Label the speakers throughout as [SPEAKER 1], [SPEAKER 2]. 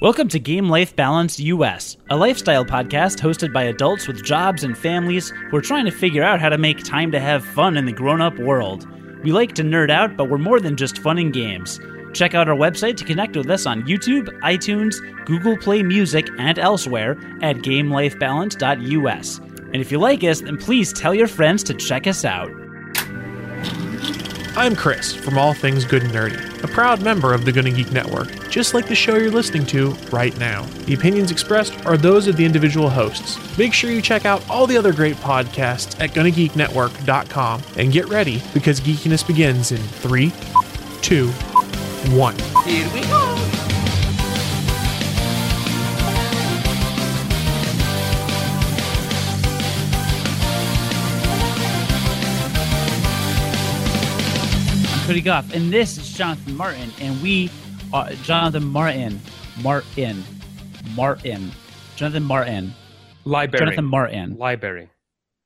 [SPEAKER 1] Welcome to Game Life Balance US, a lifestyle podcast hosted by adults with jobs and families who are trying to figure out how to make time to have fun in the grown up world. We like to nerd out, but we're more than just fun and games. Check out our website to connect with us on YouTube, iTunes, Google Play Music, and elsewhere at GameLifeBalance.us. And if you like us, then please tell your friends to check us out.
[SPEAKER 2] I'm Chris from All Things Good and Nerdy, a proud member of the Gonna Geek Network, just like the show you're listening to right now. The opinions expressed are those of the individual hosts. Make sure you check out all the other great podcasts at GonnaGeekNetwork.com and get ready because geekiness begins in three, two, one.
[SPEAKER 3] Here we go.
[SPEAKER 1] Cody Goff, and this is Jonathan Martin, and we are Jonathan Martin, Martin, Martin, Jonathan Martin,
[SPEAKER 3] Library.
[SPEAKER 1] Jonathan Martin,
[SPEAKER 3] Library.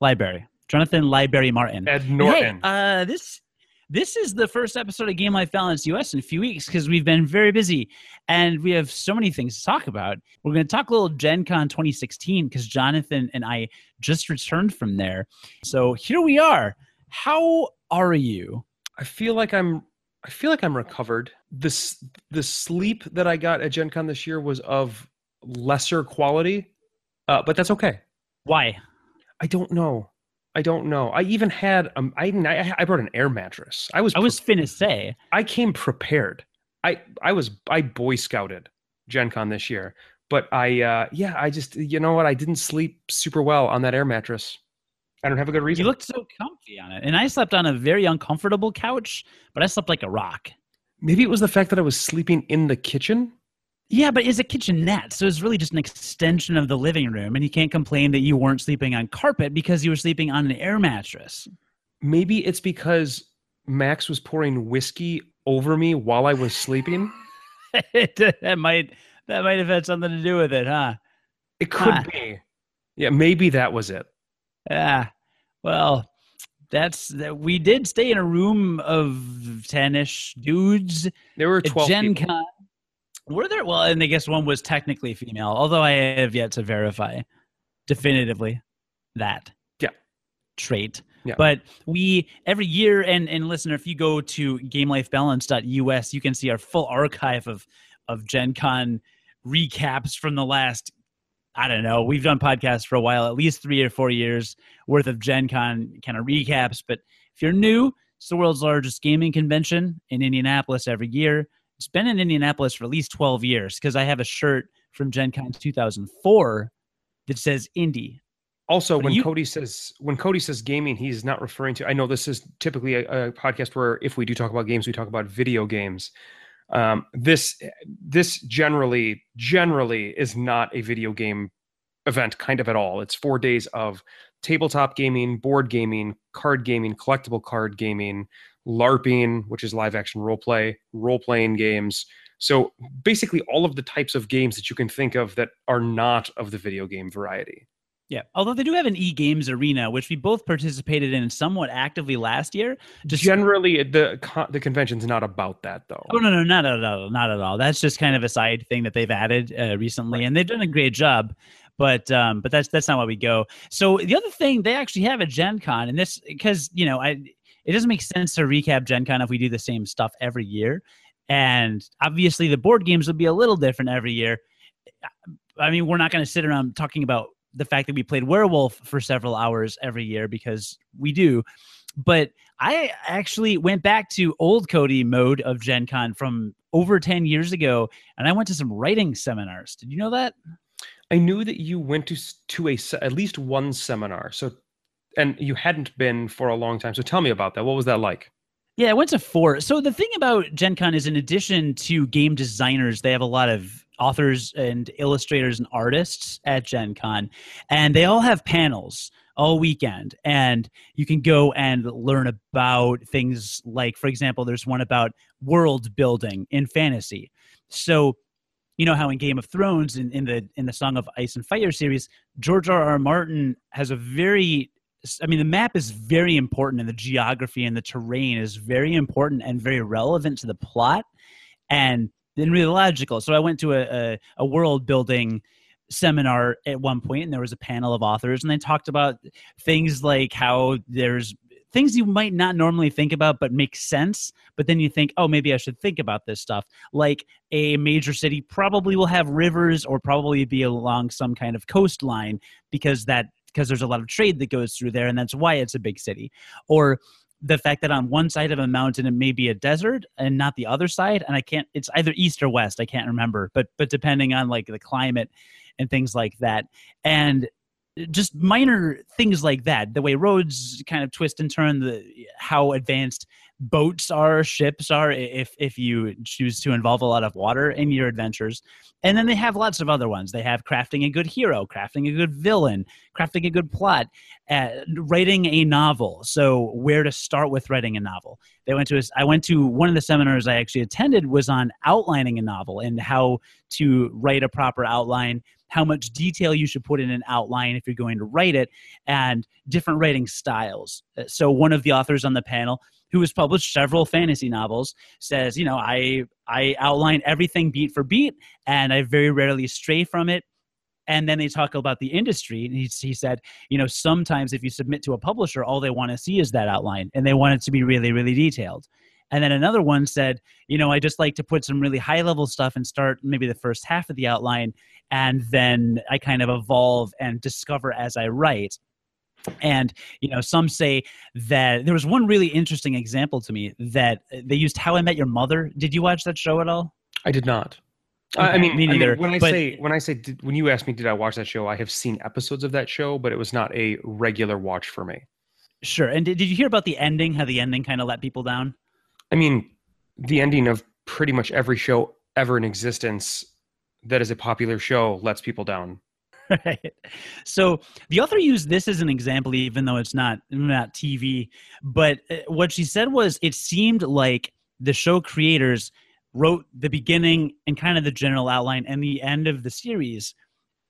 [SPEAKER 1] Library, Jonathan Library Martin.
[SPEAKER 3] Ed Norton.
[SPEAKER 1] Hey, uh, this this is the first episode of Game Life Balance US in a few weeks because we've been very busy and we have so many things to talk about. We're going to talk a little Gen Con 2016 because Jonathan and I just returned from there. So here we are. How are you?
[SPEAKER 3] I feel like I'm. I feel like I'm recovered. This the sleep that I got at Gen Con this year was of lesser quality, uh, but that's okay.
[SPEAKER 1] Why?
[SPEAKER 3] I don't know. I don't know. I even had um. I I, I brought an air mattress. I was
[SPEAKER 1] I was finna say.
[SPEAKER 3] I came prepared. I I was I boy scouted Gen Con this year, but I uh yeah I just you know what I didn't sleep super well on that air mattress. I don't have a good reason.
[SPEAKER 1] You looked so comfy on it. And I slept on a very uncomfortable couch, but I slept like a rock.
[SPEAKER 3] Maybe it was the fact that I was sleeping in the kitchen.
[SPEAKER 1] Yeah, but it's a kitchenette, so it's really just an extension of the living room, and you can't complain that you weren't sleeping on carpet because you were sleeping on an air mattress.
[SPEAKER 3] Maybe it's because Max was pouring whiskey over me while I was sleeping.
[SPEAKER 1] that might that might have had something to do with it, huh?
[SPEAKER 3] It could
[SPEAKER 1] Huh.
[SPEAKER 3] be. Yeah, maybe that was it.
[SPEAKER 1] Yeah. Well, that's that. We did stay in a room of ten-ish dudes
[SPEAKER 3] There were 12
[SPEAKER 1] Gen
[SPEAKER 3] people.
[SPEAKER 1] Con. Were there? Well, and I guess one was technically female, although I have yet to verify definitively that
[SPEAKER 3] Yeah.
[SPEAKER 1] trait.
[SPEAKER 3] Yeah.
[SPEAKER 1] But we every year, and and listener, if you go to GameLifeBalance.us, you can see our full archive of of Gen Con recaps from the last. I don't know. We've done podcasts for a while, at least three or four years worth of Gen Con kind of recaps. But if you're new, it's the world's largest gaming convention in Indianapolis every year. It's been in Indianapolis for at least 12 years because I have a shirt from Gen Con 2004 that says Indie.
[SPEAKER 3] Also,
[SPEAKER 1] But
[SPEAKER 3] when
[SPEAKER 1] you-
[SPEAKER 3] Cody says when Cody says gaming, he's not referring to. I know this is typically a, a podcast where if we do talk about games, we talk about video games. Um, this this generally generally is not a video game event, kind of at all. It's four days of tabletop gaming, board gaming, card gaming, collectible card gaming, LARPing, which is live action role play, role playing games. So basically, all of the types of games that you can think of that are not of the video game variety.
[SPEAKER 1] Yeah. Although they do have an e games arena, which we both participated in somewhat actively last year. Just
[SPEAKER 3] generally the con- the convention's not about that though
[SPEAKER 1] Oh no, no, not at all, not at all. That's just kind of a side thing that they've added uh, recently, and they've done a great job. But um, but that's that's not why we go. So the other thing they actually have a Gen Con, and this because you know I it doesn't make sense to recap Gen Con if we do the same stuff every year, and obviously the board games will be a little different every year. I mean, we're not going to sit around talking about the fact that we played Werewolf for several hours every year because we do. But I actually went back to old Cody mode of Gen Con from over 10 years ago, and I went to some writing seminars. Did you know that?
[SPEAKER 3] i knew that you went to to a at least one seminar so and you hadn't been for a long time so tell me about that what was that like
[SPEAKER 1] Yeah, I went to four. So the thing about Gen Con is, in addition to game designers, they have a lot of authors and illustrators and artists at Gen Con, and they all have panels all weekend. And you can go and learn about things like, for example, there's one about world building in fantasy. So you know how in Game of Thrones, in, in the in the Song of Ice and Fire series, George R. R. Martin has a very I mean, the map is very important, and the geography and the terrain is very important and very relevant to the plot. And than really logical. So I went to a, a, a world building seminar at one point and there was a panel of authors and they talked about things like how there's things you might not normally think about but make sense but then you think oh maybe i should think about this stuff like a major city probably will have rivers or probably be along some kind of coastline because that because there's a lot of trade that goes through there and that's why it's a big city or the fact that on one side of a mountain it may be a desert and not the other side. And i can't it's either east or west. I can't remember but but depending on like the climate and things like that. And just minor things like that the way roads kind of twist and turn the how advanced boats are ships are if if you choose to involve a lot of water in your adventures. And then they have lots of other ones. They have crafting a good hero crafting a good villain crafting a good plot uh, writing a novel. So where to start with writing a novel? They went to a, i went to one of the seminars i actually attended was on outlining a novel and how to write a proper outline how much detail you should put in an outline if you're going to write it, and different writing styles. Uh, so, one of the authors on the panel, who has published several fantasy novels, says, you know, I I outline everything beat for beat, and I very rarely stray from it. And then they talk about the industry, and he, he said, you know, sometimes if you submit to a publisher, all they want to see is that outline, and they want it to be really, really detailed. And then another one said, you know, I just like to put some really high level stuff and start maybe the first half of the outline and then I kind of evolve and discover as I write. And you know, some say that there was one really interesting example to me that uh, they used "How I Met Your Mother." Did you watch that show at all?
[SPEAKER 3] I did not. Okay, I mean, me neither. I mean, when I but, say when I say did, when you ask me, did I watch that show? I have seen episodes of that show, but it was not a regular watch for me.
[SPEAKER 1] Sure. And did, did you hear about the ending? How the ending kind of let people down?
[SPEAKER 3] I mean, the ending of pretty much every show ever in existence that is a popular show lets people down.
[SPEAKER 1] Right. So the author used this as an example, even though it's not not TV. But uh, what she said was, it seemed like the show creators wrote the beginning and kind of the general outline and the end of the series.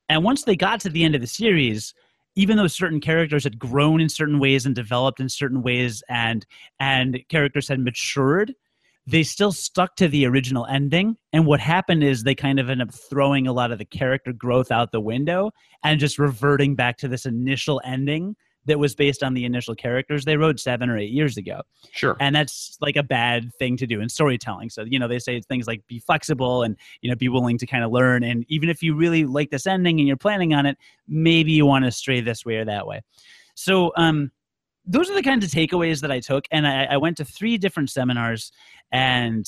[SPEAKER 1] And once they got to the end of the series, even though certain characters had grown in certain ways and developed in certain ways and and characters had matured they still stuck to the original ending. And what happened is they kind of end up throwing a lot of the character growth out the window and just reverting back to this initial ending that was based on the initial characters they wrote seven or eight years ago.
[SPEAKER 3] Sure.
[SPEAKER 1] And that's like a bad thing to do in storytelling. So, you know, they say things like be flexible and, you know, be willing to kind of learn. And even if you really like this ending and you're planning on it, maybe you want to stray this way or that way. So, um, those are the kinds of takeaways that I took. And I, I went to three different seminars. And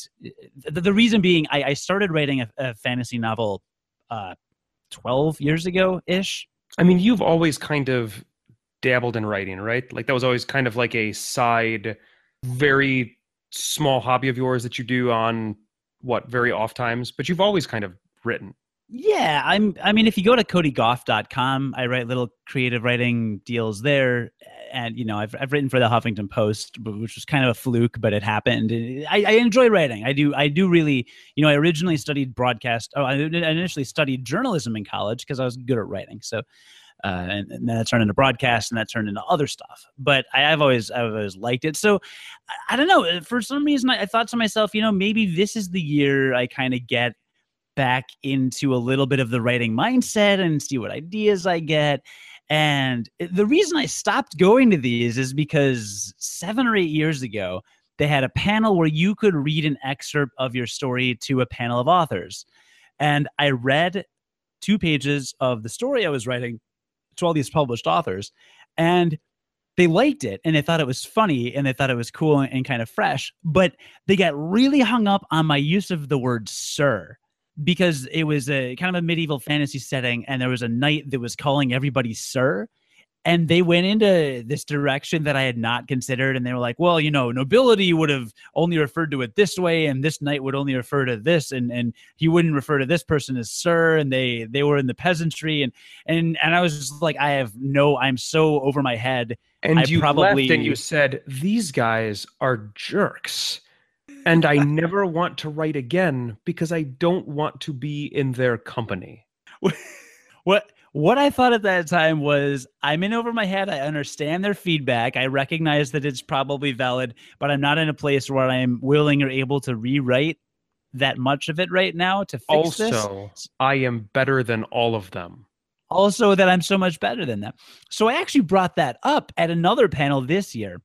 [SPEAKER 1] the, the reason being, I, I started writing a, a fantasy novel uh, 12 years ago ish.
[SPEAKER 3] I mean, you've always kind of dabbled in writing, right? Like that was always kind of like a side, very small hobby of yours that you do on what very off times, but you've always kind of written.
[SPEAKER 1] Yeah, I'm. I mean, if you go to codygoff.com, I write little creative writing deals there, and you know, I've I've written for the Huffington Post, which was kind of a fluke, but it happened. I, I enjoy writing. I do. I do really. You know, I originally studied broadcast. Oh, I initially studied journalism in college because I was good at writing. So, uh, and, and, then that turned into broadcast, and that turned into other stuff. But I, have always, I've always liked it. So I, I don't know. For some reason, I, I, thought to myself, you know, maybe this is the year I kind of get back into a little bit of the writing mindset and see what ideas I get. And the reason I stopped going to these is because seven or eight years ago, they had a panel where you could read an excerpt of your story to a panel of authors. And I read two pages of the story I was writing to all these published authors. And they liked it and they thought it was funny and they thought it was cool and kind of fresh. But they got really hung up on my use of the word sir because it was a kind of a medieval fantasy setting and there was a knight that was calling everybody sir and they went into this direction that I had not considered. And they were like, well, you know, nobility would have only referred to it this way, and this knight would only refer to this, and and he wouldn't refer to this person as sir. And they they were in the peasantry, and and and I was just like, I have no, I'm so over my head.
[SPEAKER 3] And
[SPEAKER 1] I
[SPEAKER 3] you probably, left and you said, these guys are jerks and I never want to write again because I don't want to be in their company.
[SPEAKER 1] what what I thought at that time was I'm in over my head. I understand their feedback. I recognize that it's probably valid, but I'm not in a place where I'm willing or able to rewrite that much of it right now to fix this.
[SPEAKER 3] Also, I am better than all of them.
[SPEAKER 1] Also, that I'm so much better than them. So I actually brought that up at another panel this year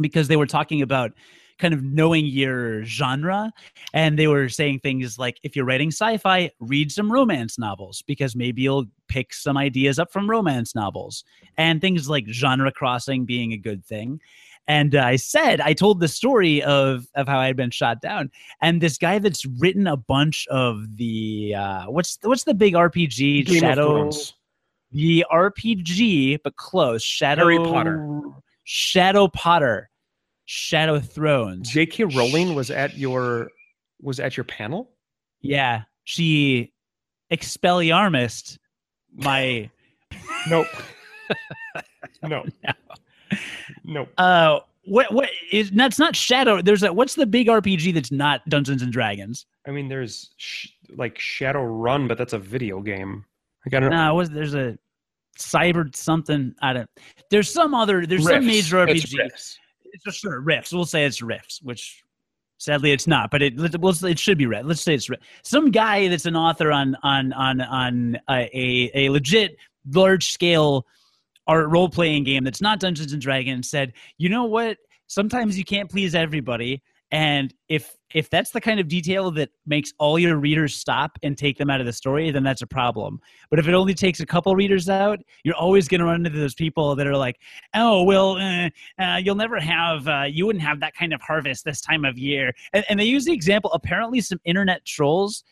[SPEAKER 1] because they were talking about kind of knowing your genre. And they were saying things like if you're writing sci fi, read some romance novels because maybe you'll pick some ideas up from romance novels and things like genre crossing being a good thing. And I said, I told the story of of how I had been shot down, and this guy that's written a bunch of the uh, what's what's the big RPG
[SPEAKER 3] Game
[SPEAKER 1] Shadow the RPG, but close Shadow
[SPEAKER 3] Harry Potter.
[SPEAKER 1] Shadow Potter, Shadow Thrones.
[SPEAKER 3] J.K. Rowling was at your was at your panel.
[SPEAKER 1] Yeah, she expelliarmist my
[SPEAKER 3] Nope. no. Nope.
[SPEAKER 1] uh what what is that's not Shadow. There's a what's the big RPG that's not Dungeons and Dragons?
[SPEAKER 3] I mean, there's sh- like Shadow Run, but that's a video game. Like I don't know.
[SPEAKER 1] No, was there's a cyber something. I don't. There's some other. There's some major RPG. It's a sure Rifts. We'll say it's Rifts, which sadly it's not, but it we'll it should be red. Let's say it's Riff. some guy that's an author on on on on a a, a legit large scale art role playing game that's not Dungeons and Dragons said, you know what? Sometimes you can't please everybody. And if if that's the kind of detail that makes all your readers stop and take them out of the story, then that's a problem. But if it only takes a couple readers out, you're always going to run into those people that are like, "Oh, well, uh, uh, you'll never have, uh, you wouldn't have that kind of harvest this time of year." And, and they use the example. Apparently, some internet trolls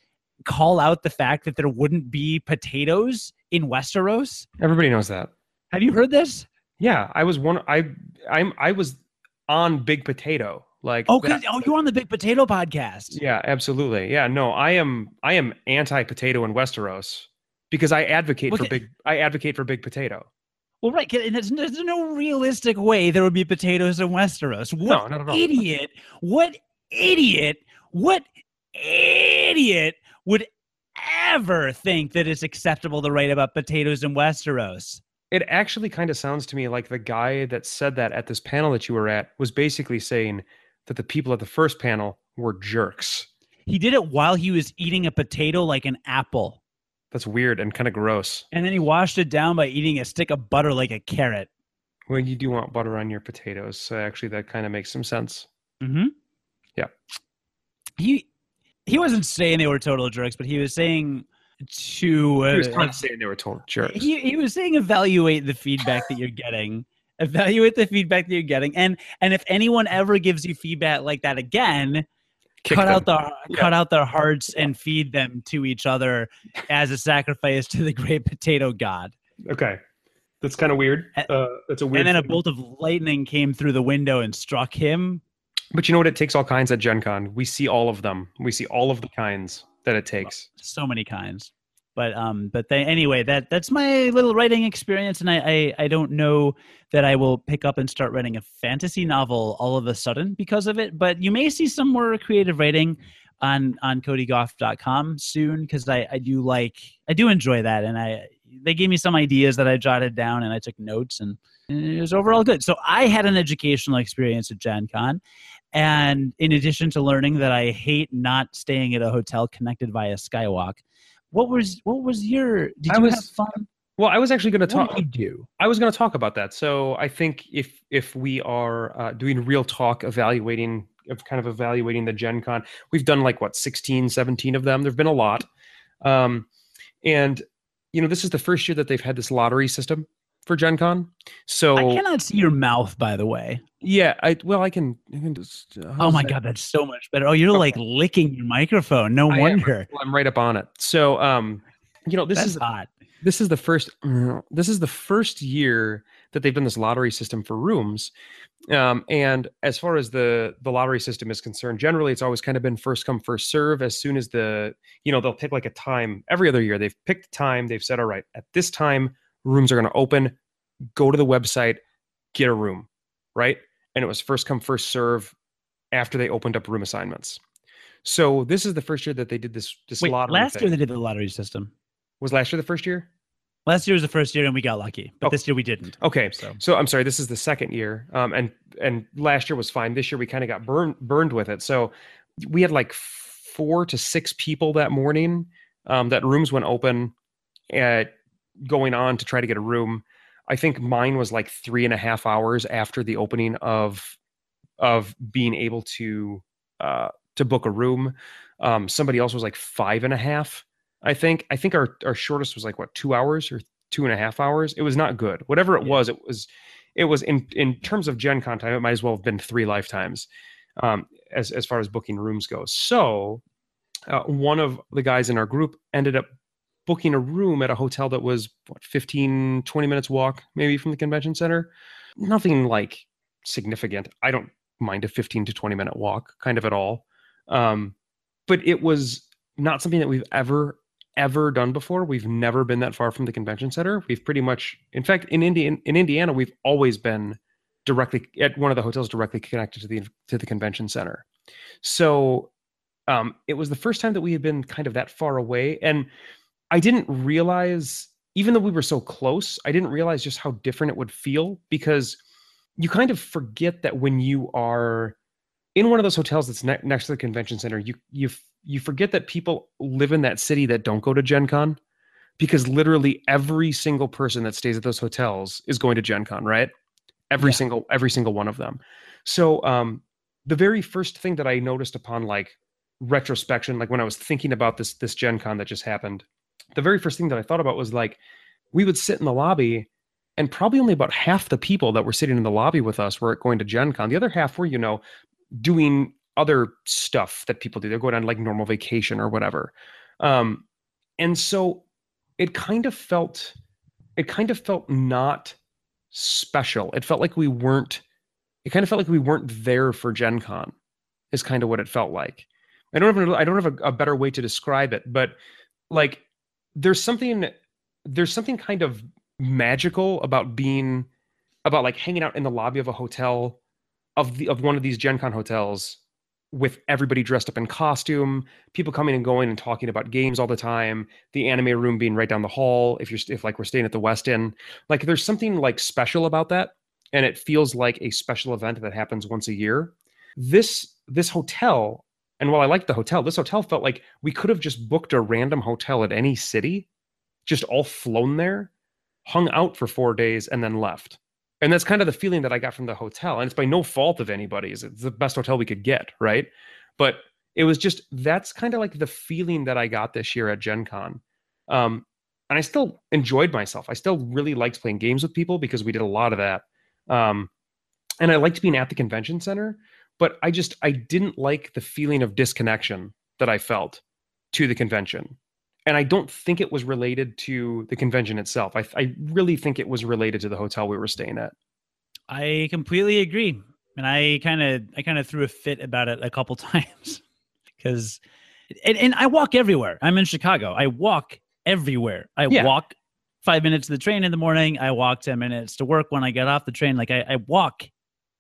[SPEAKER 1] call out the fact that there wouldn't be potatoes in Westeros.
[SPEAKER 3] Everybody knows that.
[SPEAKER 1] Have you heard this?
[SPEAKER 3] Yeah, I was one. I I'm I was on Big Potato. Like
[SPEAKER 1] Oh,
[SPEAKER 3] that-
[SPEAKER 1] oh, you're on the Big Potato podcast.
[SPEAKER 3] yeah, absolutely. Yeah, no, I am I am anti-potato in Westeros because I advocate
[SPEAKER 1] Look
[SPEAKER 3] for big I advocate for big potato.
[SPEAKER 1] Well, right, and there's, there's no realistic way there would be potatoes in Westeros. What
[SPEAKER 3] all.
[SPEAKER 1] idiot? What idiot? What idiot would ever think that it's acceptable to write about potatoes in Westeros?
[SPEAKER 3] It actually kind of sounds to me like the guy that said that at this panel that you were at was basically saying that the people at the first panel were jerks.
[SPEAKER 1] He did it while he was eating a potato like an apple,
[SPEAKER 3] That's weird and kind of gross.
[SPEAKER 1] and then he washed it down by eating a stick of butter like a carrot.
[SPEAKER 3] Well, you do want butter on your potatoes, so actually that kind of makes some sense.
[SPEAKER 1] Mm-hmm.
[SPEAKER 3] Yeah.
[SPEAKER 1] He he wasn't saying they were total jerks, but he was saying to uh,
[SPEAKER 3] He was kind of saying they were total jerks.
[SPEAKER 1] he, he was saying evaluate the feedback that you're getting evaluate the feedback that you're getting and and if anyone ever gives you feedback like that again
[SPEAKER 3] Kick
[SPEAKER 1] cut out
[SPEAKER 3] them.
[SPEAKER 1] the
[SPEAKER 3] Yeah.
[SPEAKER 1] cut out their hearts and feed them to each other as a sacrifice to the great potato god
[SPEAKER 3] Okay, that's kind of weird. Uh, that's a weird.
[SPEAKER 1] and then a bolt of lightning came through the window and struck him
[SPEAKER 3] But you know what? It takes all kinds at Gen Con. We see all of them. We see all of the kinds that it takes.
[SPEAKER 1] so many kinds but um but anyway that that's my little writing experience and I, I i don't know that i will pick up and start writing a fantasy novel all of a sudden because of it but you may see some more creative writing on on codygoff.com soon because i i do like i do enjoy that and i they gave me some ideas that i jotted down and i took notes and it was overall good. So i had an educational experience at gen con and in addition to learning that i hate not staying at a hotel connected via skywalk what was what was your did
[SPEAKER 3] I
[SPEAKER 1] you
[SPEAKER 3] was-
[SPEAKER 1] have fun
[SPEAKER 3] Well, I was actually going to talk.
[SPEAKER 1] what did you do
[SPEAKER 3] I was going to talk about that. So I think if if we are uh, doing real talk, evaluating of kind of evaluating the Gen Con, we've done like what 16, 17 of them. There've been a lot, um, and you know this is the first year that they've had this lottery system for Gen Con. So
[SPEAKER 1] i cannot see your mouth by the way
[SPEAKER 3] yeah, I well I can. I can just, uh,
[SPEAKER 1] oh my
[SPEAKER 3] that?
[SPEAKER 1] god that's so much better oh you're
[SPEAKER 3] Okay.
[SPEAKER 1] like licking your microphone no
[SPEAKER 3] I am.
[SPEAKER 1] wonder
[SPEAKER 3] Well, I'm right up on it. So um, you know this
[SPEAKER 1] that's
[SPEAKER 3] is
[SPEAKER 1] hot
[SPEAKER 3] this is the first this is the first year that they've done this lottery system for rooms um, and as far as the the lottery system is concerned generally it's always kind of been first come first serve as soon as the you know they'll pick like a time every other year they've picked time they've said all right at this time rooms are going to open go to the website get a room right and it was first come first serve after they opened up room assignments so this is the first year that they did this this
[SPEAKER 1] Wait,
[SPEAKER 3] lottery
[SPEAKER 1] last
[SPEAKER 3] thing.
[SPEAKER 1] year they did the lottery system
[SPEAKER 3] was last year the first year
[SPEAKER 1] last year was the first year and we got lucky but
[SPEAKER 3] Oh.
[SPEAKER 1] this year we didn't
[SPEAKER 3] okay
[SPEAKER 1] so
[SPEAKER 3] So I'm sorry, this is the second year, um, and and last year was fine. This year we kind of got burned burned with it. So we had like four to six people that morning um, that rooms went open at going on to try to get a room. I think mine was like three and a half hours after the opening of of being able to uh, to book a room. Um, somebody else was like five and a half. I think. I think our our shortest was like what two hours or two and a half hours. It was not good. Whatever it yeah. was, it was it was in in terms of Gen Con time. It might as well have been three lifetimes um, as as far as booking rooms goes. So uh, one of the guys in our group ended up booking a room at a hotel that was what 15 20 minutes walk maybe from the convention center? Nothing like significant. I don't mind a 15 to 20 minute walk kind of at all. Um, but it was not something that we've ever ever done before. We've never been that far from the convention center. We've pretty much in fact in indiana in indiana we've always been directly at one of the hotels directly connected to the to the convention center. So um, it was the first time that we had been kind of that far away. And i didn't realize even though we were so close i didn't realize just how different it would feel because you kind of forget that when you are in one of those hotels that's ne- next to the convention center you you you forget that people live in that city that don't go to gen con because literally every single person that stays at those hotels is going to gen con right every yeah. single every single one of them so um the very first thing that i noticed upon like retrospection like when i was thinking about this this gen con that just happened the very first thing that i thought about was like we would sit in the lobby and probably only about half the people that were sitting in the lobby with us were going to gen con the other half were you know doing other stuff that people do they're going on like normal vacation or whatever um and so it kind of felt it kind of felt not special. It felt like we weren't, it kind of felt like we weren't there for Gen Con, is kind of what it felt like. I don't have, I don't have a, a better way to describe it, but like there's something, there's something kind of magical about being, about like hanging out in the lobby of a hotel, of the, of one of these Gen Con hotels with everybody dressed up in costume, people coming and going and talking about games all the time, the anime room being right down the hall. If you're if like we're staying at the Westin, like there's something like special about that, and it feels like a special event that happens once a year. This this hotel, and while I liked the hotel, this hotel felt like we could have just booked a random hotel at any city, just all flown there, hung out for four days, and then left and that's kind of the feeling that I got from the hotel. And it's by no fault of anybody's. It's the best hotel we could get, right? But it was just that's kind of like the feeling that I got this year at Gen Con. Um, and I still enjoyed myself. I still really liked playing games with people because we did a lot of that. Um, and I liked being at the convention center, but I just I didn't like the feeling of disconnection that I felt to the convention and I don't think it was related to the convention itself. I, I really think it was related to the hotel we were staying at.
[SPEAKER 1] I completely agree, and I kind of I kind of threw a fit about it a couple times because, and, and, I walk everywhere. I'm in Chicago. I walk everywhere. I yeah. walk five minutes to the train in the morning. I walk ten minutes to work when I get off the train. Like I, I walk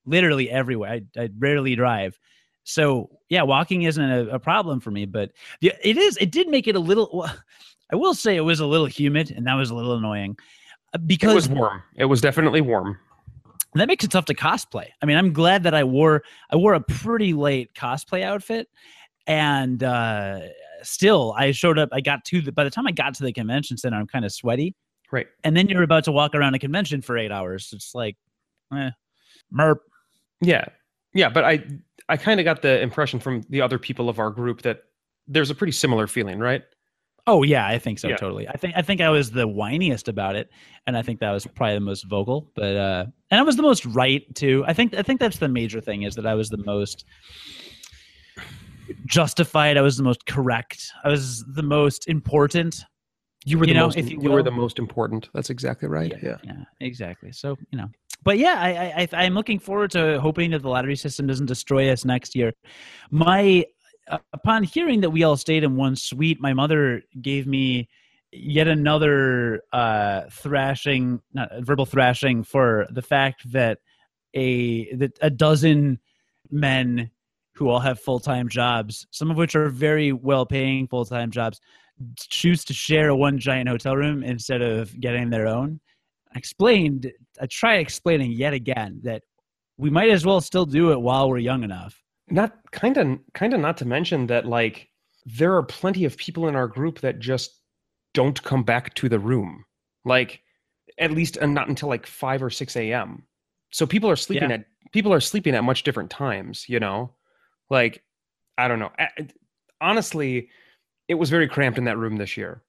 [SPEAKER 1] literally everywhere. I, I rarely drive. So yeah, walking isn't a, a problem for me, but it is. It did make it a little. I will say it was a little humid, and that was a little annoying because uh, it
[SPEAKER 3] was warm. It was definitely warm.
[SPEAKER 1] That makes it tough to cosplay. I mean, I'm glad that I wore I wore a pretty late cosplay outfit, and uh, still I showed up. I got to the by the time I got to the convention center, I'm kind of sweaty.
[SPEAKER 3] Right.
[SPEAKER 1] And then you're about to walk around a convention for eight hours. It's like, eh, merp.
[SPEAKER 3] Yeah, yeah, but I I kind of got the impression from the other people of our group that there's a pretty similar feeling, right?
[SPEAKER 1] Oh yeah, I think so yeah. totally. I think I think I was the whiniest about it, and I think that was probably the most vocal. But uh, and I was the most right too. I think I think that's the major thing is that I was the most justified. I was the most correct. I was the most important.
[SPEAKER 3] You were the know, most. You, you were the most important. That's exactly right. Yeah,
[SPEAKER 1] yeah, yeah exactly. So you know, but yeah, I, I I'm looking forward to hoping that the lottery system doesn't destroy us next year. My uh, upon hearing that we all stayed in one suite, my mother gave me yet another uh, thrashing, not verbal thrashing, for the fact that a that a dozen men who all have full time jobs, some of which are very well paying full time jobs, choose to share one giant hotel room instead of getting their own explained, I try explaining yet again that we might as well still do it while we're young enough.
[SPEAKER 3] Not kind of, kind of not to mention that like there are plenty of people in our group that just don't come back to the room. Like at least uh, not until like 5 or 6 a.m. So people are sleeping
[SPEAKER 1] Yeah.
[SPEAKER 3] at people are sleeping at much different times, you know? Like I don't know. Honestly, it was very cramped in that room this year.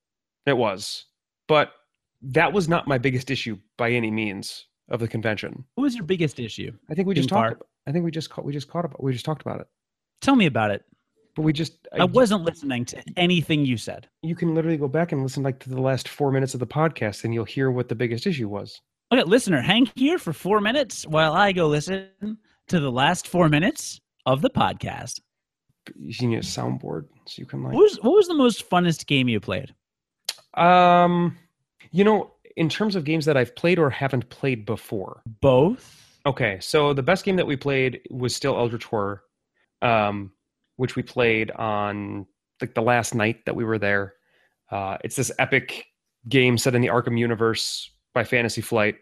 [SPEAKER 3] It was. But that was not my biggest issue by any means of the convention.
[SPEAKER 1] What was your biggest issue?
[SPEAKER 3] I think we just talked about, I think we just ca- we just caught about we just talked about it.
[SPEAKER 1] Tell me about it.
[SPEAKER 3] But we just
[SPEAKER 1] I wasn't listening to anything you said.
[SPEAKER 3] you can literally go back and listen like to the last 4 minutes of the podcast and you'll hear what the biggest issue was.
[SPEAKER 1] Okay, listener, hang here for four minutes while I go listen to the last four minutes of the podcast.
[SPEAKER 3] You need a soundboard so you can like
[SPEAKER 1] What was what was the most funnest game you played?
[SPEAKER 3] Um, you know, in terms of games that I've played or haven't played before.
[SPEAKER 1] Both.
[SPEAKER 3] Okay, so the best game that we played was still Eldritch Horror, um, which we played on like the last night that we were there. Uh, it's this epic game set in the Arkham universe by Fantasy Flight.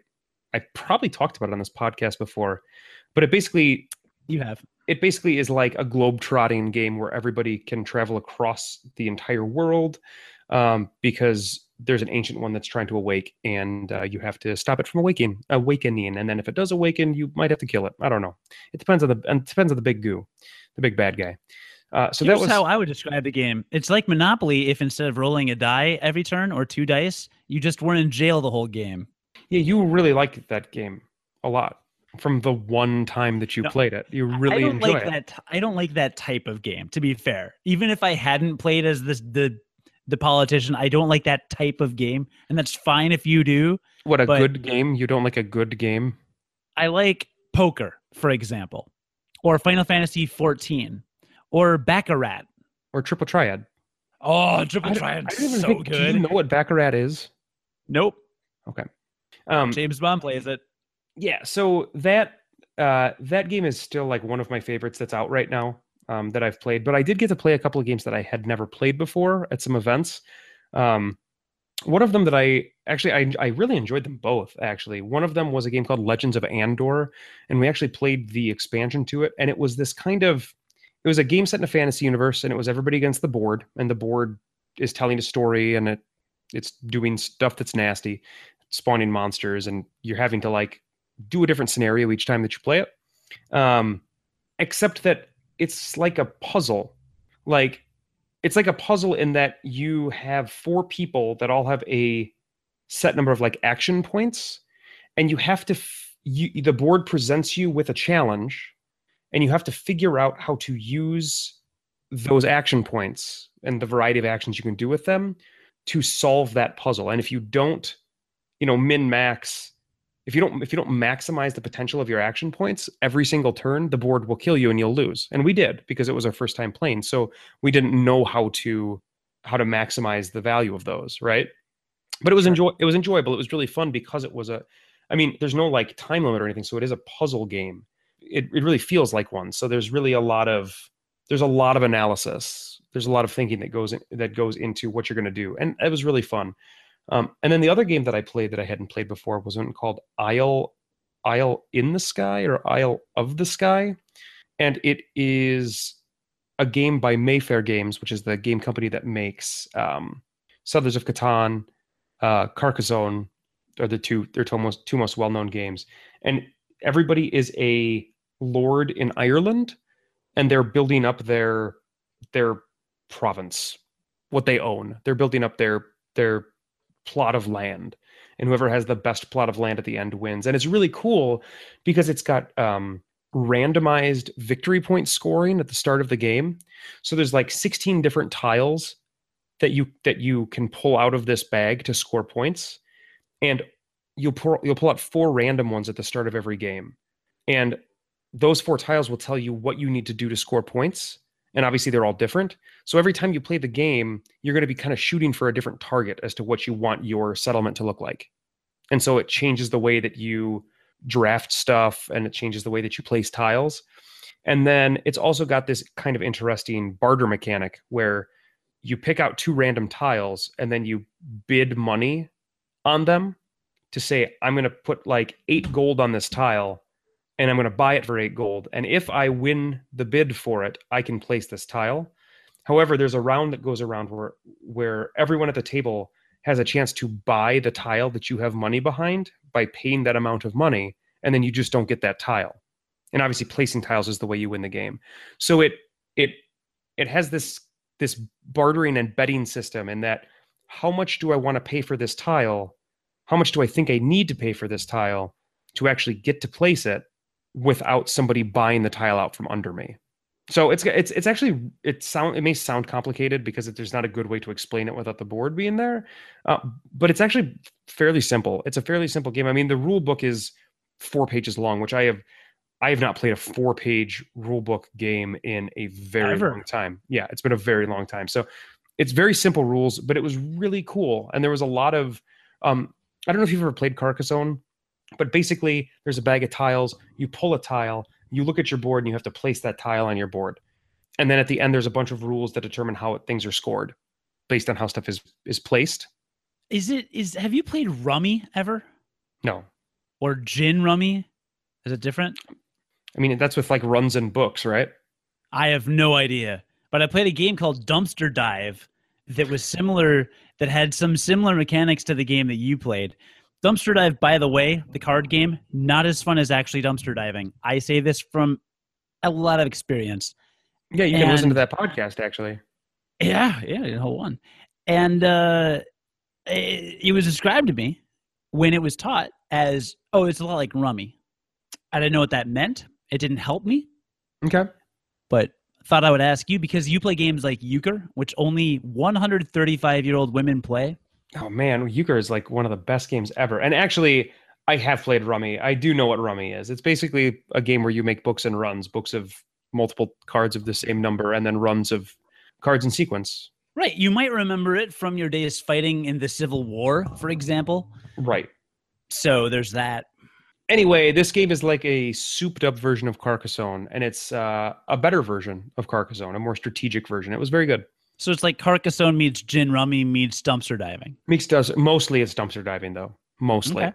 [SPEAKER 3] I probably talked about it on this podcast before, but it basically
[SPEAKER 1] You have.
[SPEAKER 3] it basically is like a globe-trotting game where everybody can travel across the entire world um, because there's an ancient one that's trying to awake and uh, you have to stop it from awakening awakening and then if it does awaken you might have to kill it i don't know it depends on the it depends on the big goo the big bad guy uh, so
[SPEAKER 1] Here's
[SPEAKER 3] that was
[SPEAKER 1] how I would describe the game. It's like Monopoly if instead of rolling a die every turn or two dice, you just were in jail the whole game.
[SPEAKER 3] yeah you really liked that game a lot from the one time that you
[SPEAKER 1] No,
[SPEAKER 3] played it you really
[SPEAKER 1] I
[SPEAKER 3] don't
[SPEAKER 1] like
[SPEAKER 3] it
[SPEAKER 1] that. I don't like that type of game. To be fair, even if I hadn't played as this the the politician, I don't like that type of game, and that's fine if you do.
[SPEAKER 3] what a good game you don't like a good game
[SPEAKER 1] I like poker, for example, or Final Fantasy 14, or Baccarat.
[SPEAKER 3] or triple triad
[SPEAKER 1] Oh, Triple Triad, so
[SPEAKER 3] think, do you know what baccarat is
[SPEAKER 1] Nope, Okay.
[SPEAKER 3] um
[SPEAKER 1] James Bond plays it.
[SPEAKER 3] yeah so that uh that game is still like one of my favorites that's out right now um that i've played but i did get to play a couple of games that i had never played before at some events um one of them that i actually i, I really enjoyed them both actually one of them was a game called legends of andor and we actually played the expansion to it and it was this kind of it was a game set in a fantasy universe and it was everybody against the board and the board is telling a story and it it's doing stuff that's nasty spawning monsters and you're having to like do a different scenario each time that you play it. Um, except that it's like a puzzle. Like it's like a puzzle in that you have four people that all have a set number of like action points, and you have to. F- you, the board presents you with a challenge, and you have to figure out how to use those action points and the variety of actions you can do with them to solve that puzzle. And if you don't, you know, min max if you don't if you don't maximize the potential of your action points every single turn the board will kill you and you'll lose. And we did because it was our first time playing. So we didn't know how to how to maximize the value of those right? But it was enjoy it was enjoyable. It was really fun because it was a i mean there's no like time limit or anything so it is a puzzle game. It, it really feels like one. So there's really a lot of there's a lot of analysis. There's a lot of thinking that goes in, that goes into what you're going to do. And it was really fun um, and then the other game that I played that I hadn't played before was one called Isle Isle in the Sky or Isle of the Sky, and it is a game by Mayfair Games, which is the game company that makes um, Settlers of Catan, uh, Carcassonne, are the two their two most two most well known games, and everybody is a lord in Ireland, and they're building up their their province, what they own. They're building up their their plot of land and whoever has the best plot of land at the end wins. And it's really cool because it's got um, randomized victory point scoring at the start of the game. So there's like 16 different tiles that you that you can pull out of this bag to score points. And you'll pull you'll pull out four random ones at the start of every game. And those four tiles will tell you what you need to do to score points and obviously they're all different so every time you play the game, you're going to be kind of shooting for a different target as to what you want your settlement to look like. And so it changes the way that you draft stuff and it changes the way that you place tiles. And then it's also got this kind of interesting barter mechanic where you pick out two random tiles and then you bid money on them to say, I'm going to put like eight gold on this tile and I'm going to buy it for eight gold. And if I win the bid for it, I can place this tile. However, there's a round that goes around where where everyone at the table has a chance to buy the tile that you have money behind by paying that amount of money, and then you just don't get that tile. And obviously, placing tiles is the way you win the game. So it it it has this this bartering and betting system, in that how much do I want to pay for this tile? How much do I think I need to pay for this tile to actually get to place it without somebody buying the tile out from under me? So it's it's it's actually it sound it may sound complicated because it, there's not a good way to explain it without the board being there, uh, but it's actually fairly simple. It's a fairly simple game. I mean, the rule book is four pages long, which I have I have not played a four page rule book game in a very
[SPEAKER 1] Ever.
[SPEAKER 3] long time. Yeah, it's been a very long time. So it's very simple rules, but it was really cool, and there was a lot of um, I don't know if you've ever played Carcassonne, but basically there's a bag of tiles. You pull a tile you look at your board and you have to place that tile on your board. And then at the end, there's a bunch of rules that determine how things are scored based on how stuff is is placed.
[SPEAKER 1] Is it is have you played Rummy ever?
[SPEAKER 3] No,
[SPEAKER 1] Or Gin Rummy? Is it different?
[SPEAKER 3] I mean that's with like runs and books, right?
[SPEAKER 1] I have no idea. But I played a game called Dumpster Dive that was similar that had some similar mechanics to the game that you played. Dumpster Dive, by the way, the card game, not as fun as actually dumpster diving. I say this from a lot of experience.
[SPEAKER 3] Yeah, you can listen to that podcast actually.
[SPEAKER 1] Yeah, yeah, the whole one. And uh, it, it was described to me when it was taught as, oh, it's a lot like rummy. I didn't know what that meant. It didn't help me,
[SPEAKER 3] Okay.
[SPEAKER 1] but thought I would ask you because you play games like Euchre, which only 135 year old women play.
[SPEAKER 3] Oh man, Euchre is like one of the best games ever. And actually, I have played Rummy. I do know what Rummy is. It's basically a game where you make books and runs, books of multiple cards of the same number, and then runs of cards in sequence.
[SPEAKER 1] Right. You might remember it from your days fighting in the Civil War, for example.
[SPEAKER 3] Right.
[SPEAKER 1] So there's that.
[SPEAKER 3] Anyway, this game is like a souped up version of Carcassonne, and it's uh, a better version of Carcassonne, a more strategic version. It was very good.
[SPEAKER 1] So it's like Carcassonne meets gin rummy meets dumpster diving.
[SPEAKER 3] Meeks does mostly it's dumpster diving though. Mostly.
[SPEAKER 1] Okay.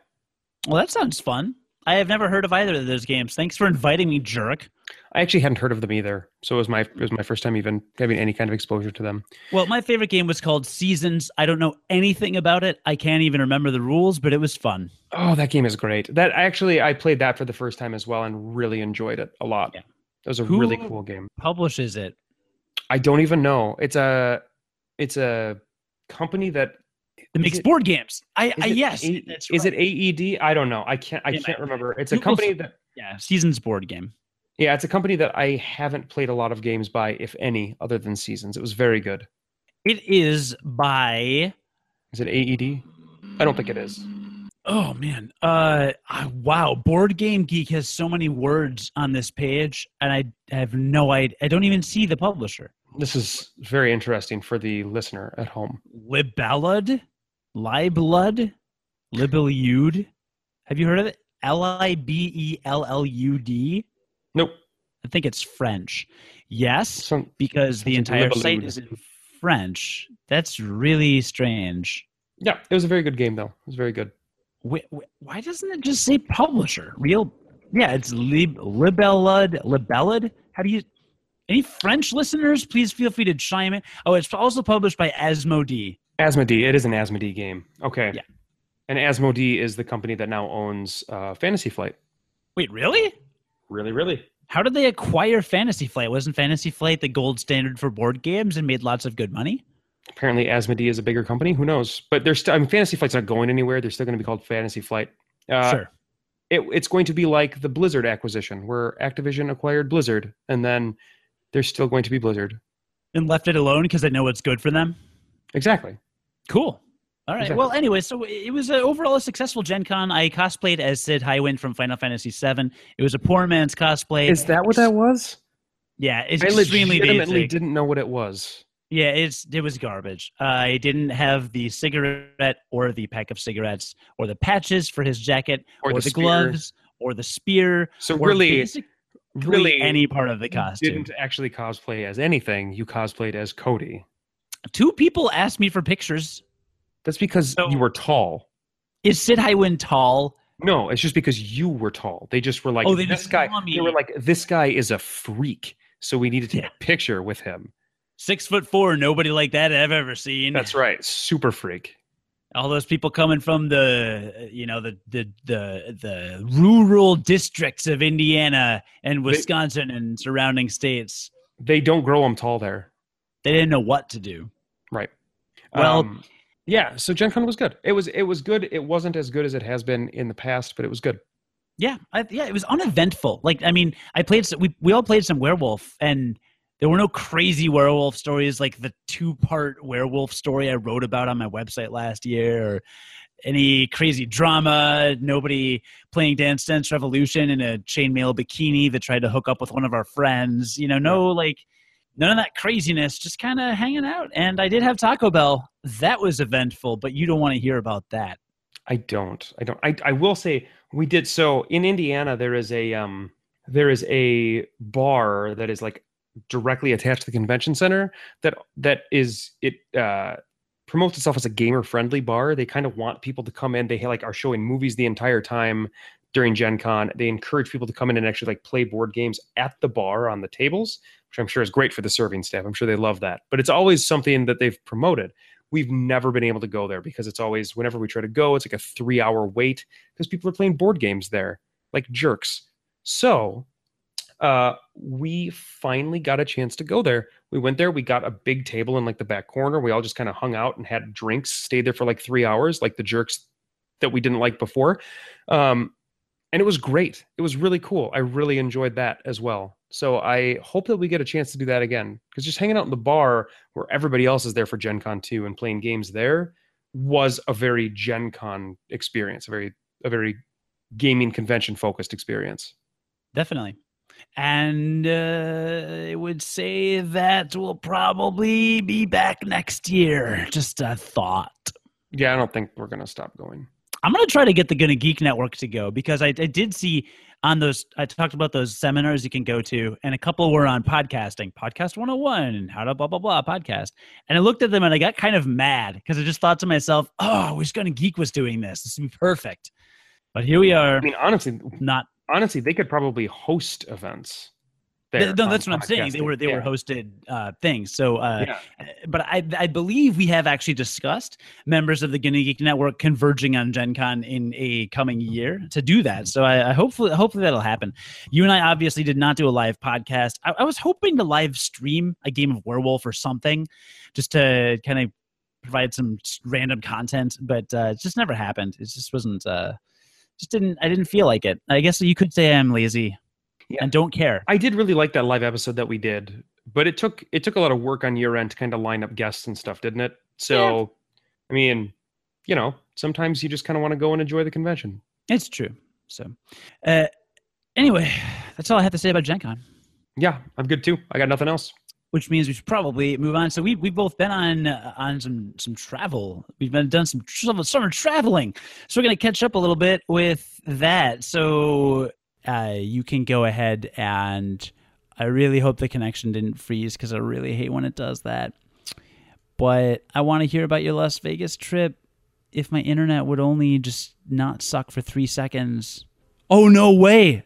[SPEAKER 1] Well, that sounds fun. I have never heard of either of those games. Thanks for inviting me, jerk.
[SPEAKER 3] I actually hadn't heard of them either, so it was my it was my first time even having any kind of exposure to them.
[SPEAKER 1] Well, my favorite game was called Seasons. I don't know anything about it. I can't even remember the rules, but it was fun.
[SPEAKER 3] Oh, that game is great. That actually I played that for the first time as well and really enjoyed it a lot.
[SPEAKER 1] Yeah.
[SPEAKER 3] It was a
[SPEAKER 1] Who-
[SPEAKER 3] really cool game.
[SPEAKER 1] Publishes it.
[SPEAKER 3] I don't even know. It's a it's a company that
[SPEAKER 1] It makes
[SPEAKER 3] it-
[SPEAKER 1] board games. I, I yes.
[SPEAKER 3] A- is
[SPEAKER 1] right.
[SPEAKER 3] it AED? I don't know. I can't I
[SPEAKER 1] Yeah,
[SPEAKER 3] can't remember. It's a company that
[SPEAKER 1] Yeah, Seasons board game.
[SPEAKER 3] yeah, it's a company that I haven't played a lot of games by, if any, other than Seasons. It was very good.
[SPEAKER 1] It is by
[SPEAKER 3] Is it AED? I don't think it is.
[SPEAKER 1] Oh man. Uh wow, Board Game Geek has so many words on this page and I have no idea. I don't even see the publisher.
[SPEAKER 3] This is very interesting for the listener at home.
[SPEAKER 1] Libellud? Libellud? Have you heard of it? L I B E L L U D?
[SPEAKER 3] Nope.
[SPEAKER 1] I think it's French. Yes,
[SPEAKER 3] Some,
[SPEAKER 1] because the entire site is in French. That's really strange.
[SPEAKER 3] yeah, it was a very good game though. It was very good.
[SPEAKER 1] Wh- wh- Why doesn't it just say publisher? Real? Yeah, it's Lib- Libellud. Libellud? How do you? Any French listeners, please feel free to chime in. Oh, it's also published by Asmodee.
[SPEAKER 3] Asmodee. It is an Asmodee game. Okay.
[SPEAKER 1] Yeah.
[SPEAKER 3] And Asmodee is the company that now owns uh, Fantasy Flight.
[SPEAKER 1] Wait, really?
[SPEAKER 3] Really, really.
[SPEAKER 1] How did they acquire Fantasy Flight? Wasn't Fantasy Flight the gold standard for board games and made lots of good money?
[SPEAKER 3] Apparently, Asmodee is a bigger company. Who knows? But there's still. I mean, Fantasy Flight's not going anywhere. They're still going to be called Fantasy Flight. Uh,
[SPEAKER 1] sure.
[SPEAKER 3] it, it's going to be like the Blizzard acquisition, where Activision acquired Blizzard, and then there's still going to be Blizzard.
[SPEAKER 1] And left it alone because they know what's good for them.
[SPEAKER 3] Exactly.
[SPEAKER 1] Cool. All right.
[SPEAKER 3] Exactly.
[SPEAKER 1] Well, anyway, so it was a, overall a successful Gen Con. I cosplayed as Cid Highwind from Final Fantasy VII. It was a poor man's cosplay.
[SPEAKER 3] Is that what that was?
[SPEAKER 1] Yeah, it's
[SPEAKER 3] I
[SPEAKER 1] extremely
[SPEAKER 3] legitimately
[SPEAKER 1] basic.
[SPEAKER 3] didn't know what it was.
[SPEAKER 1] Yeah, it's it was garbage. Uh, I didn't have the cigarette or the pack of cigarettes or the patches for his jacket
[SPEAKER 3] Or
[SPEAKER 1] or,
[SPEAKER 3] the
[SPEAKER 1] the, gloves or the spear.
[SPEAKER 3] So really,
[SPEAKER 1] basically
[SPEAKER 3] really
[SPEAKER 1] any part of the
[SPEAKER 3] you
[SPEAKER 1] costume.
[SPEAKER 3] didn't actually cosplay as anything. You cosplayed as Cody.
[SPEAKER 1] Two people asked me for pictures.
[SPEAKER 3] That's because
[SPEAKER 1] So-
[SPEAKER 3] you were tall.
[SPEAKER 1] Is Cid Highwind tall?
[SPEAKER 3] No, it's just because you were tall. They just were like,
[SPEAKER 1] Oh, they
[SPEAKER 3] this guy. They were like, this guy is a freak. So we need to take
[SPEAKER 1] Yeah.
[SPEAKER 3] a picture with him.
[SPEAKER 1] Six foot four, nobody like that I've ever seen.
[SPEAKER 3] That's right. Super freak.
[SPEAKER 1] All those people coming from the, you know, the the the the rural districts of Indiana and Wisconsin and surrounding states.
[SPEAKER 3] They don't grow them tall there.
[SPEAKER 1] They didn't know what to do.
[SPEAKER 3] Right.
[SPEAKER 1] Well,
[SPEAKER 3] Um, yeah. So Gen Con was good. It was it was good. It wasn't as good as it has been in the past, but it was good.
[SPEAKER 1] Yeah, I, yeah, it was uneventful. Like, I mean, I played. We we all played some werewolf, and there were no crazy werewolf stories like the two part werewolf story I wrote about on my website last year, or any crazy drama. Nobody playing Dance Dance Revolution in a chainmail bikini that tried to hook up with one of our friends. You know, no like none of that craziness. Just kind of hanging out. And I did have Taco Bell. That was eventful, but you don't want to hear about that.
[SPEAKER 3] I don't. I don't. I, I will say we did so in Indiana. There is a um there is a bar that is like directly attached to the convention center that that is it uh promotes itself as a gamer friendly bar. They kind of want people to come in. They like are showing movies the entire time during Gen Con. They encourage people to come in and actually like play board games at the bar on the tables, which I'm sure is great for the serving staff. I'm sure they love that. But it's always something that they've promoted we've never been able to go there because it's always whenever we try to go it's like a three hour wait because people are playing board games there like jerks so uh we finally got a chance to go there. We went there we got a big table in like the back corner. We all just kind of hung out and had drinks stayed there for like three hours like the jerks that we didn't like before. Um and it was great. It was really cool. I really enjoyed that as well. So i hope that we get a chance to do that again because just hanging out in the bar where everybody else is there for Gen Con 2 and playing games there was a very Gen Con experience, a very a very gaming convention focused experience.
[SPEAKER 1] Definitely. And uh, I would say that we'll probably be back next year. Just a thought.
[SPEAKER 3] Yeah, I don't think we're gonna stop going.
[SPEAKER 1] I'm going to try to get the Gonna Geek Network to go because I, I did see on those, I talked about those seminars you can go to, and a couple were on podcasting, Podcast 101, and how to blah, blah, blah podcast. And I looked at them and I got kind of mad because I just thought to myself, oh, I wish Gonna Geek was doing this. This would be perfect. But here we are,
[SPEAKER 3] I mean, honestly,
[SPEAKER 1] not
[SPEAKER 3] honestly, they could probably host events. There
[SPEAKER 1] Th- no, that's what I'm saying. They were they were hosted uh, things. So, uh,
[SPEAKER 3] Yeah.
[SPEAKER 1] but I I believe we have actually discussed members of the Gonna Geek Network converging on Gen Con in a coming year to do that. So I, I hopefully hopefully that'll happen. You and I obviously did not do a live podcast. I, I was hoping to live stream a game of Werewolf or something, just to kind of provide some random content, but uh, it just never happened. It just wasn't. Uh, just didn't. I didn't feel like it. I guess you could say I'm lazy
[SPEAKER 3] Yeah.
[SPEAKER 1] and don't care.
[SPEAKER 3] I did really like that live episode that we did, but it took it took a lot of work on your end to kind of line up guests and stuff, didn't it? So, I mean, you know, sometimes you just kind of want to go and enjoy the convention.
[SPEAKER 1] It's true. So, uh, anyway, that's all I have to say about Gen Con,
[SPEAKER 3] Yeah, I'm good too. I got nothing else.
[SPEAKER 1] Which means we should probably move on. So we we've both been on uh, on some some travel. We've been done some travel, summer traveling. So we're gonna catch up a little bit with that. So uh, you can go ahead and I really hope the connection didn't freeze because I really hate when it does that. But I want to hear about your Las Vegas trip. If my internet would only just not suck for three seconds. Oh, no way.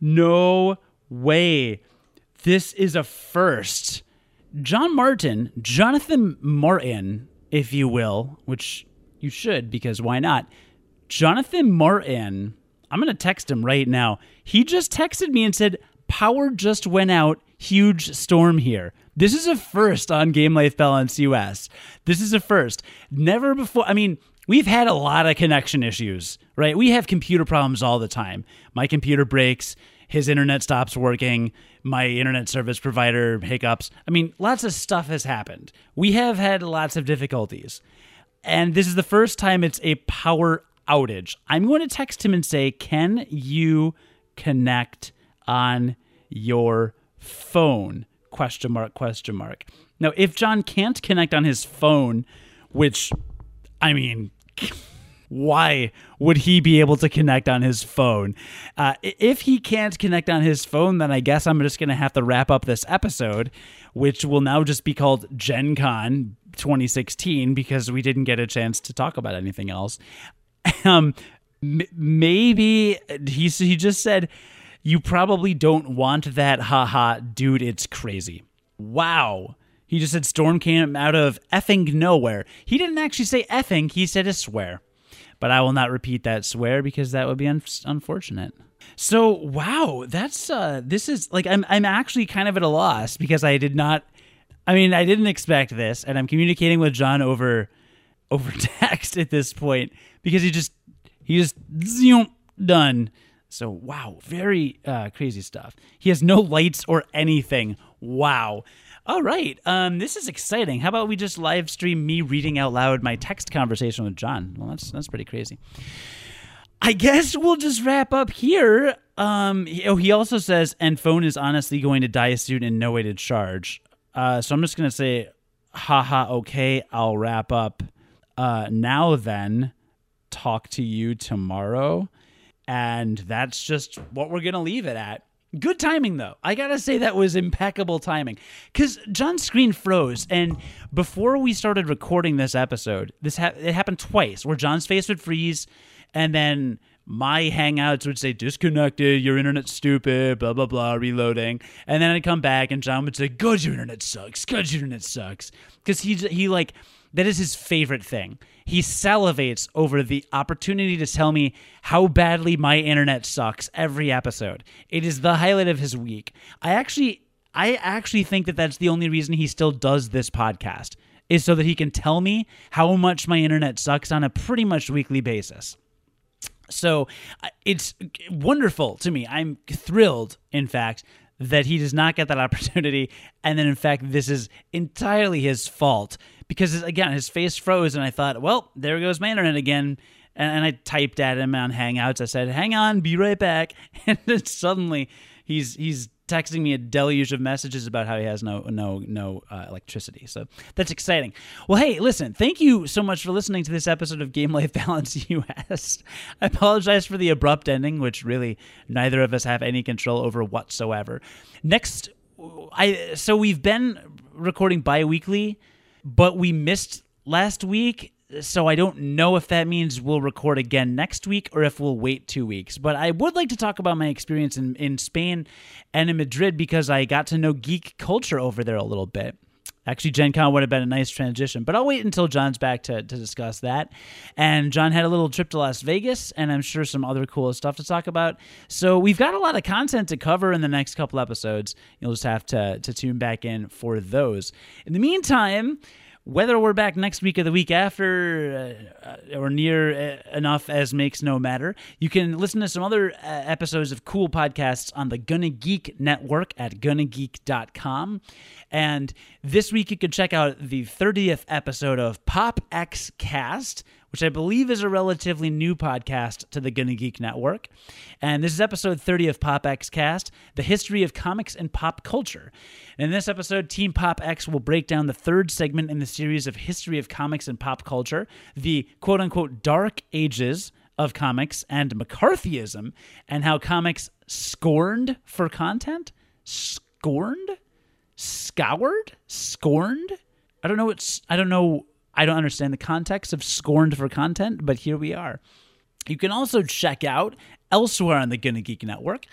[SPEAKER 1] No way. This is a first. John Martin, Jonathan Martin, if you will, which you should because why not? Jonathan Martin, I'm going to text him right now. He just texted me and said, Power just went out. Huge storm here. This is a first on Game Life Balance US. This is a first. Never before. I mean, we've had a lot of connection issues, right? We have computer problems all the time. My computer breaks, his internet stops working, my internet service provider hiccups. I mean, lots of stuff has happened. We have had lots of difficulties. And this is the first time it's a power outage. I'm going to text him and say, Can you connect on your phone? Question mark, question mark. Now, if John can't connect on his phone, which, I mean, why would he be able to connect on his phone? Uh, if he can't connect on his phone, then I guess I'm just going to have to wrap up this episode, which will now just be called Gen Con 2016 because we didn't get a chance to talk about anything else. Um, m- maybe he he just said you probably don't want that haha dude it's crazy wow He just said storm came out of effing nowhere. He didn't actually say effing, he said a swear. But I will not repeat that swear because that would be un- unfortunate. So wow, that's uh this is like I'm I'm actually kind of at a loss because I did not I mean, I didn't expect this and I'm communicating with John over over text at this point because he just he just zoom, done. So wow, very uh, crazy stuff. He has no lights or anything. Wow. All right, um, this is exciting. How about we just live stream me reading out loud my text conversation with John? Well, that's that's pretty crazy. I guess we'll just wrap up here. Um, he, oh, he also says, and phone is honestly going to die soon and no way to charge. Uh, so I'm just gonna say, haha, okay, I'll wrap up. Uh, now then, talk to you tomorrow. And that's just what we're to leave it at. Good timing, though. I got to say that was impeccable timing because John's screen froze. And before we started recording this episode, this ha- it happened twice where John's face would freeze and then my hangouts would say disconnected, your internet's stupid, blah blah blah, reloading, and then I'd come back and John would say, "Good, your internet sucks. Good, your internet sucks," because he he like that is his favorite thing. He salivates over the opportunity to tell me how badly my internet sucks every episode. It is the highlight of his week. I actually I actually think that that's the only reason he still does this podcast is so that he can tell me how much my internet sucks on a pretty much weekly basis. So uh, it's wonderful to me. I'm thrilled, in fact, that he does not get that opportunity. And then, in fact, this is entirely his fault because, again, his face froze. And I thought, well, there goes my internet again. And, I typed at him on Hangouts. I said, hang on, be right back. And then suddenly he's he's texting me a deluge of messages about how he has no no no uh, electricity. So that's exciting. Well, hey, listen, thank you so much for listening to this episode of Game Life Balance US. I apologize for the abrupt ending, which really neither of us have any control over whatsoever. Next, I so we've been recording bi-weekly, but we missed last week so I don't know if that means we'll record again next week or if we'll wait two weeks. But I would like to talk about my experience in, in Spain and in Madrid because I got to know geek culture over there a little bit. Actually, Gen Con would have been a nice transition, but I'll wait until John's back to, to discuss that. And John had a little trip to Las Vegas, and I'm sure some other cool stuff to talk about. So we've got a lot of content to cover in the next couple episodes. You'll just have to, to tune back in for those. In the meantime, whether we're back next week or the week after, uh, or near uh, enough as makes no matter, you can listen to some other uh, episodes of cool podcasts on the Gonna Geek Network at gonnageek.com. And this week you can check out the 30th episode of Pop X Cast, which I believe is a relatively new podcast to the Gonna Geek Network. And this is episode 30 of Pop X Cast, the history of comics and pop culture. And in this episode, Team Pop X will break down the third segment in the series of history of comics and pop culture, the quote unquote dark ages of comics and McCarthyism, and how comics scorned for content? Scorned? Scoured? Scorned? I don't know what's I don't know I don't understand the context of scorned for content, but here we are. You can also check out elsewhere on the Gonna Geek Network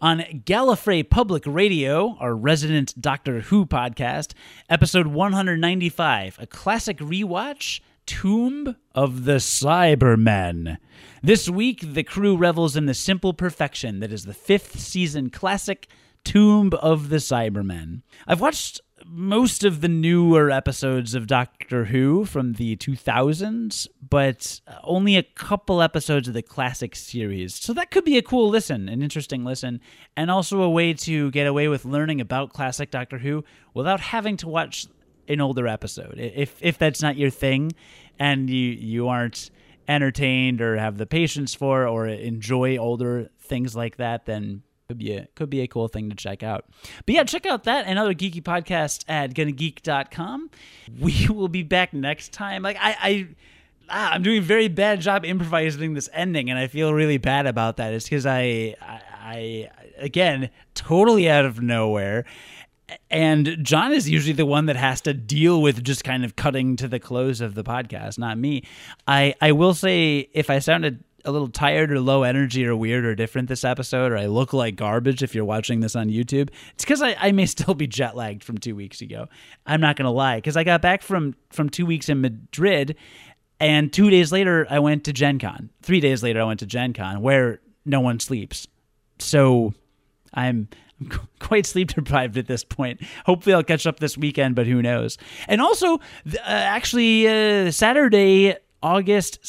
[SPEAKER 1] on Gallifrey Public Radio, our resident Doctor Who podcast, episode 195, a classic rewatch. Tomb of the Cybermen. This week, the crew revels in the simple perfection that is the fifth season classic Tomb of the Cybermen. I've watched most of the newer episodes of Doctor Who from the 2000s, but only a couple episodes of the classic series. So that could be a cool listen, an interesting listen, and also a way to get away with learning about classic Doctor Who without having to watch an older episode. If if that's not your thing and you you aren't entertained or have the patience for or enjoy older things like that, then could be a could be a cool thing to check out. But yeah, check out that and other geeky podcasts at gonnageek.com. We will be back next time. Like I, I ah, I'm doing a very bad job improvising this ending, and I feel really bad about that. It's because I, I, I, again, totally out of nowhere. And John is usually the one that has to deal with just kind of cutting to the close of the podcast, not me. I, I will say, if I sounded a little tired or low energy or weird or different this episode, or I look like garbage if you're watching this on YouTube, it's because I, I may still be jet lagged from two weeks ago. I'm not gonna lie, because I got back from from two weeks in Madrid, and two days later I went to Gen Con. Three days later I went to Gen Con, where no one sleeps. So I'm quite sleep deprived at this point. Hopefully, I'll catch up this weekend, but who knows? And also, uh, actually, uh, Saturday, August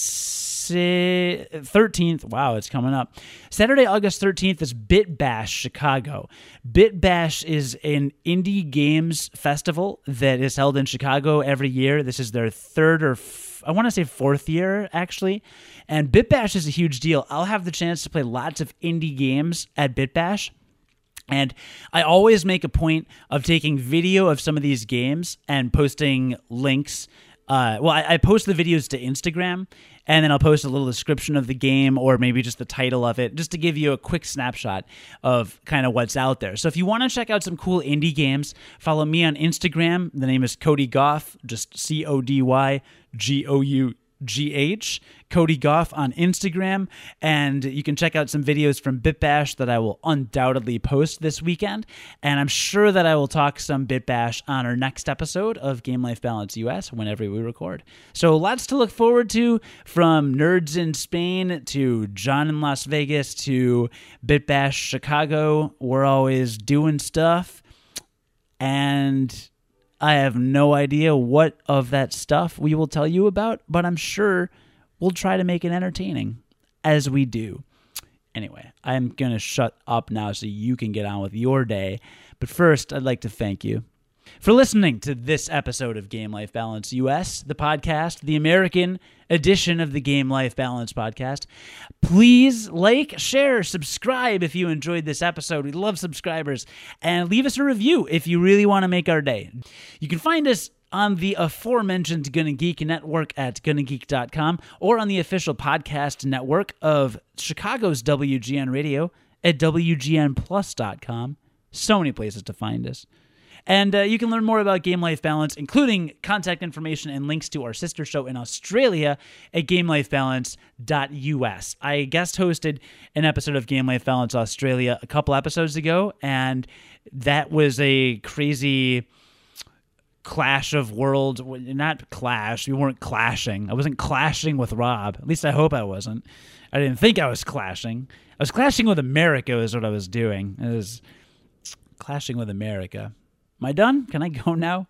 [SPEAKER 1] 13th. Wow, it's coming up. Saturday, August 13th is Bit Bash Chicago. Bit Bash is an indie games festival that is held in Chicago every year. This is their third or I want to say fourth year, actually. And Bit Bash is a huge deal. I'll have the chance to play lots of indie games at Bit Bash. And I always make a point of taking video of some of these games and posting links. Uh, well, I, I, post the videos to Instagram, and then I'll post a little description of the game or maybe just the title of it, just to give you a quick snapshot of kind of what's out there. So if you want to check out some cool indie games, follow me on Instagram. The name is Cody Gough, just C O D Y G O U GH, Cody Gough on Instagram, and you can check out some videos from BitBash that I will undoubtedly post this weekend. And I'm sure that I will talk some BitBash on our next episode of Game Life Balance US whenever we record. So lots to look forward to from nerds in Spain to John in Las Vegas to BitBash Chicago. We're always doing stuff. And I have no idea what of that stuff we will tell you about, but I'm sure we'll try to make it entertaining as we do. Anyway, I'm going to shut up now so you can get on with your day. But first, I'd like to thank you for listening to this episode of Game Life Balance US, the podcast, the American edition of the Game Life Balance podcast. Please like, share, subscribe if you enjoyed this episode. We love subscribers. And leave us a review if you really want to make our day. You can find us on the aforementioned Gonna Geek network at gonnageek.com or on the official podcast network of Chicago's WGN Radio at WGNplus.com. So many places to find us. And uh, you can learn more about Game Life Balance, including contact information and links to our sister show in Australia at gamelifebalance.us. I guest hosted an episode of Game Life Balance Australia a couple episodes ago, and that was a crazy clash of worlds. Not clash, we weren't clashing. I wasn't clashing with Rob. At least I hope I wasn't. I didn't think I was clashing. I was clashing with America, is what I was doing. It was clashing with America. Am I done? Can I go now?